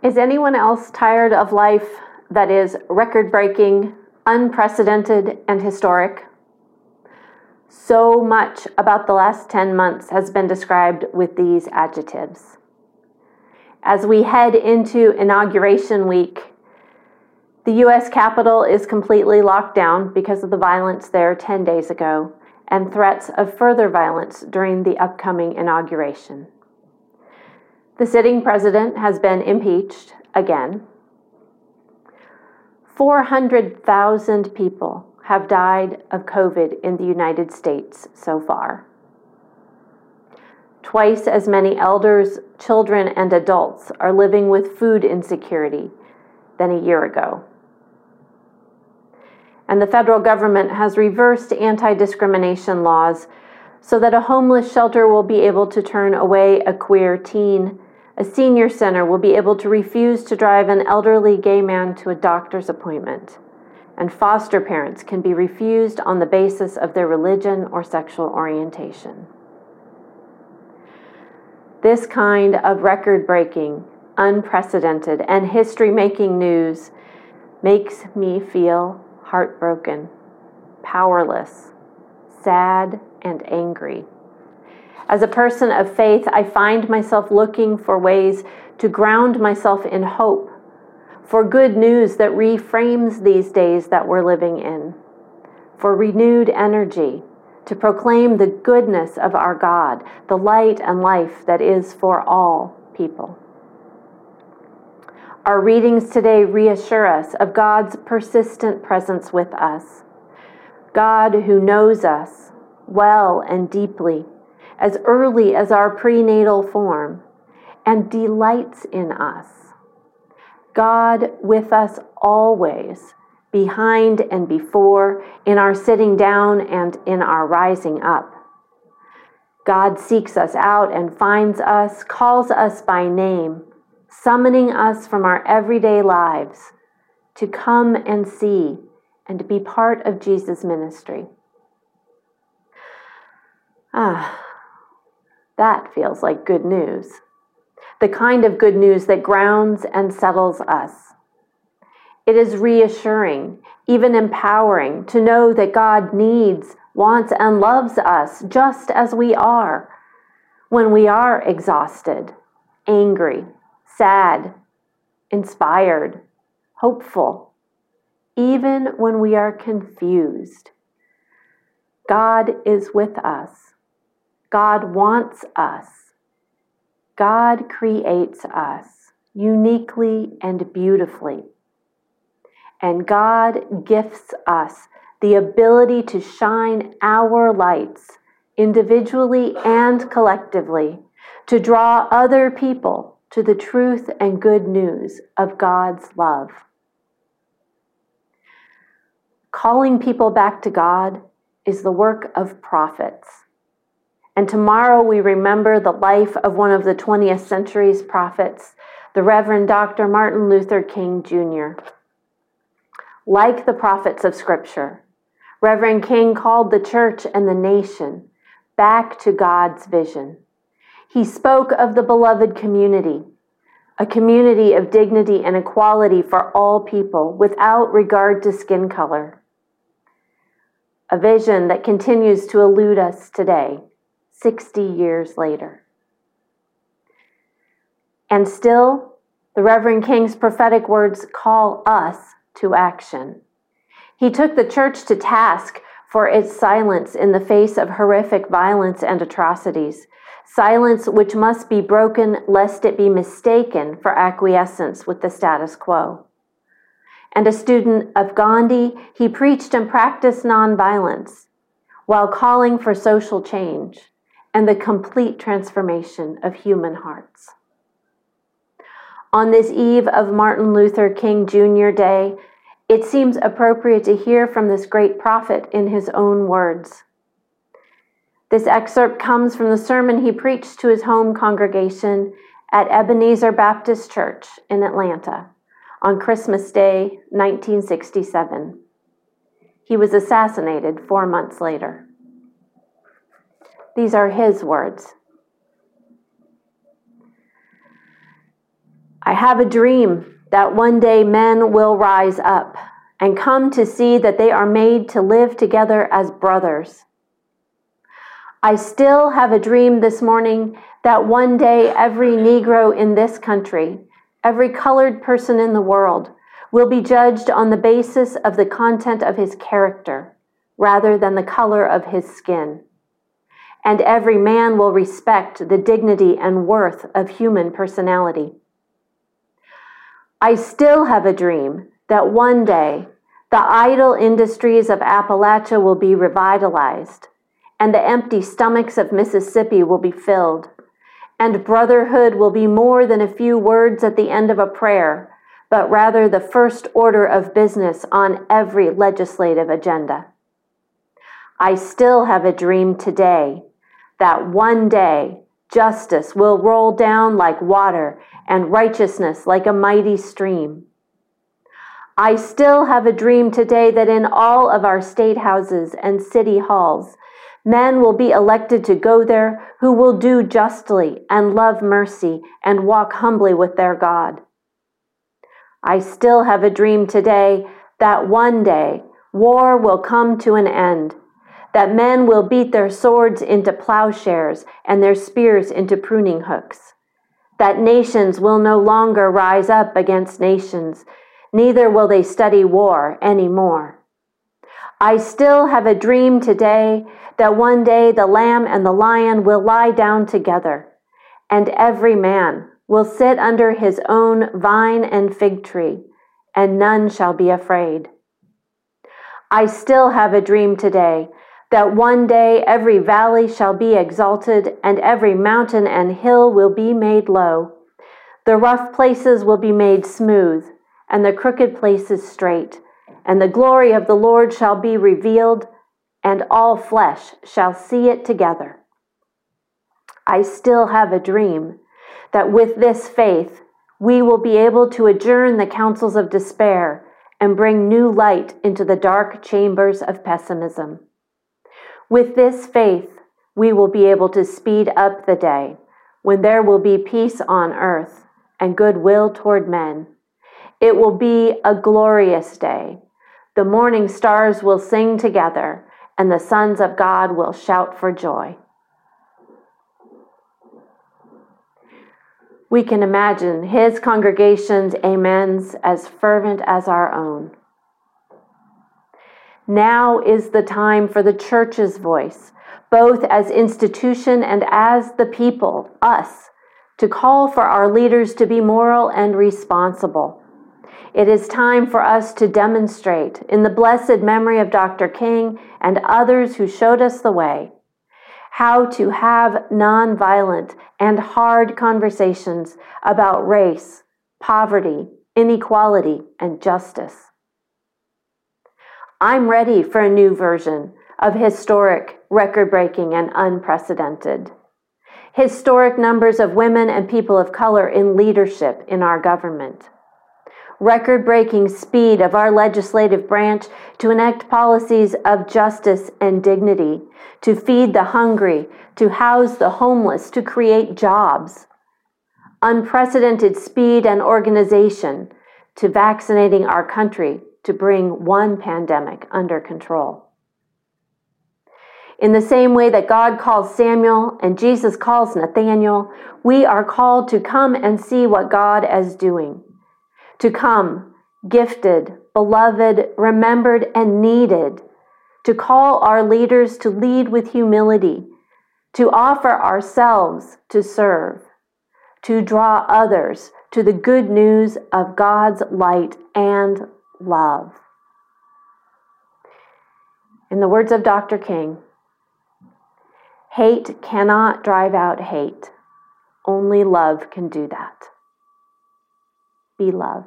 Is anyone else tired of life that is record breaking, unprecedented, and historic? So much about the last 10 months has been described with these adjectives. As we head into Inauguration Week, the U.S. Capitol is completely locked down because of the violence there 10 days ago and threats of further violence during the upcoming inauguration. The sitting president has been impeached again. 400,000 people have died of COVID in the United States so far. Twice as many elders, children, and adults are living with food insecurity than a year ago. And the federal government has reversed anti discrimination laws so that a homeless shelter will be able to turn away a queer teen a senior center will be able to refuse to drive an elderly gay man to a doctor's appointment, and foster parents can be refused on the basis of their religion or sexual orientation. This kind of record breaking, unprecedented, and history making news makes me feel heartbroken, powerless, sad, and angry. As a person of faith, I find myself looking for ways to ground myself in hope, for good news that reframes these days that we're living in, for renewed energy to proclaim the goodness of our God, the light and life that is for all people. Our readings today reassure us of God's persistent presence with us. God who knows us well and deeply as early as our prenatal form and delights in us. God with us always, behind and before, in our sitting down and in our rising up. God seeks us out and finds us, calls us by name, summoning us from our everyday lives to come and see and be part of Jesus' ministry. Ah, that feels like good news. The kind of good news that grounds and settles us. It is reassuring, even empowering, to know that God needs, wants, and loves us just as we are when we are exhausted, angry, sad, inspired, hopeful, even when we are confused. God is with us. God wants us. God creates us uniquely and beautifully. And God gifts us the ability to shine our lights individually and collectively to draw other people to the truth and good news of God's love. Calling people back to God is the work of prophets. And tomorrow we remember the life of one of the 20th century's prophets, the Reverend Dr. Martin Luther King Jr. Like the prophets of Scripture, Reverend King called the church and the nation back to God's vision. He spoke of the beloved community, a community of dignity and equality for all people without regard to skin color. A vision that continues to elude us today 60 years later. And still, the Reverend King's prophetic words call us to action. He took the church to task for its silence in the face of horrific violence and atrocities, silence which must be broken lest it be mistaken for acquiescence with the status quo. And a student of Gandhi, he preached and practiced nonviolence while calling for social change and the complete transformation of human hearts. On this eve of Martin Luther King Jr. Day, it seems appropriate to hear from this great prophet in his own words. This excerpt comes from the sermon he preached to his home congregation at Ebenezer Baptist Church in Atlanta on Christmas Day, 1967. He was assassinated four months later. These are his words. I have a dream that one day men will rise up and come to see that they are made to live together as brothers. I still have a dream this morning that one day every Negro in this country, every colored person in the world, will be judged on the basis of the content of his character rather than the color of his skin. And every man will respect the dignity and worth of human personality. I still have a dream that one day the idle industries of Appalachia will be revitalized, and the empty stomachs of Mississippi will be filled, and brotherhood will be more than a few words at the end of a prayer, but rather the first order of business on every legislative agenda. I still have a dream today that one day justice will roll down like water and righteousness like a mighty stream. I still have a dream today that in all of our state houses and city halls, men will be elected to go there who will do justly and love mercy and walk humbly with their God. I still have a dream today that one day war will come to an end, that men will beat their swords into plowshares and their spears into pruning hooks, that nations will no longer rise up against nations neither will they study war any more. I still have a dream today that one day the lamb and the lion will lie down together, and every man will sit under his own vine and fig tree, and none shall be afraid. I still have a dream today that one day every valley shall be exalted, and every mountain and hill will be made low. The rough places will be made smooth and the crooked places straight, and the glory of the Lord shall be revealed, and all flesh shall see it together. I still have a dream that with this faith we will be able to adjourn the councils of despair and bring new light into the dark chambers of pessimism. With this faith, we will be able to speed up the day when there will be peace on earth and goodwill toward men it will be a glorious day. The morning stars will sing together, and the sons of God will shout for joy. We can imagine his congregation's amens as fervent as our own. Now is the time for the church's voice, both as institution and as the people, us, to call for our leaders to be moral and responsible it is time for us to demonstrate, in the blessed memory of Dr. King and others who showed us the way, how to have nonviolent and hard conversations about race, poverty, inequality, and justice. I'm ready for a new version of historic, record breaking, and unprecedented. Historic numbers of women and people of color in leadership in our government record breaking speed of our legislative branch to enact policies of justice and dignity, to feed the hungry, to house the homeless, to create jobs. Unprecedented speed and organization to vaccinating our country to bring one pandemic under control. In the same way that God calls Samuel and Jesus calls Nathaniel, we are called to come and see what God is doing to come, gifted, beloved, remembered, and needed, to call our leaders to lead with humility, to offer ourselves to serve, to draw others to the good news of God's light and love. In the words of Dr. King, hate cannot drive out hate. Only love can do that be love.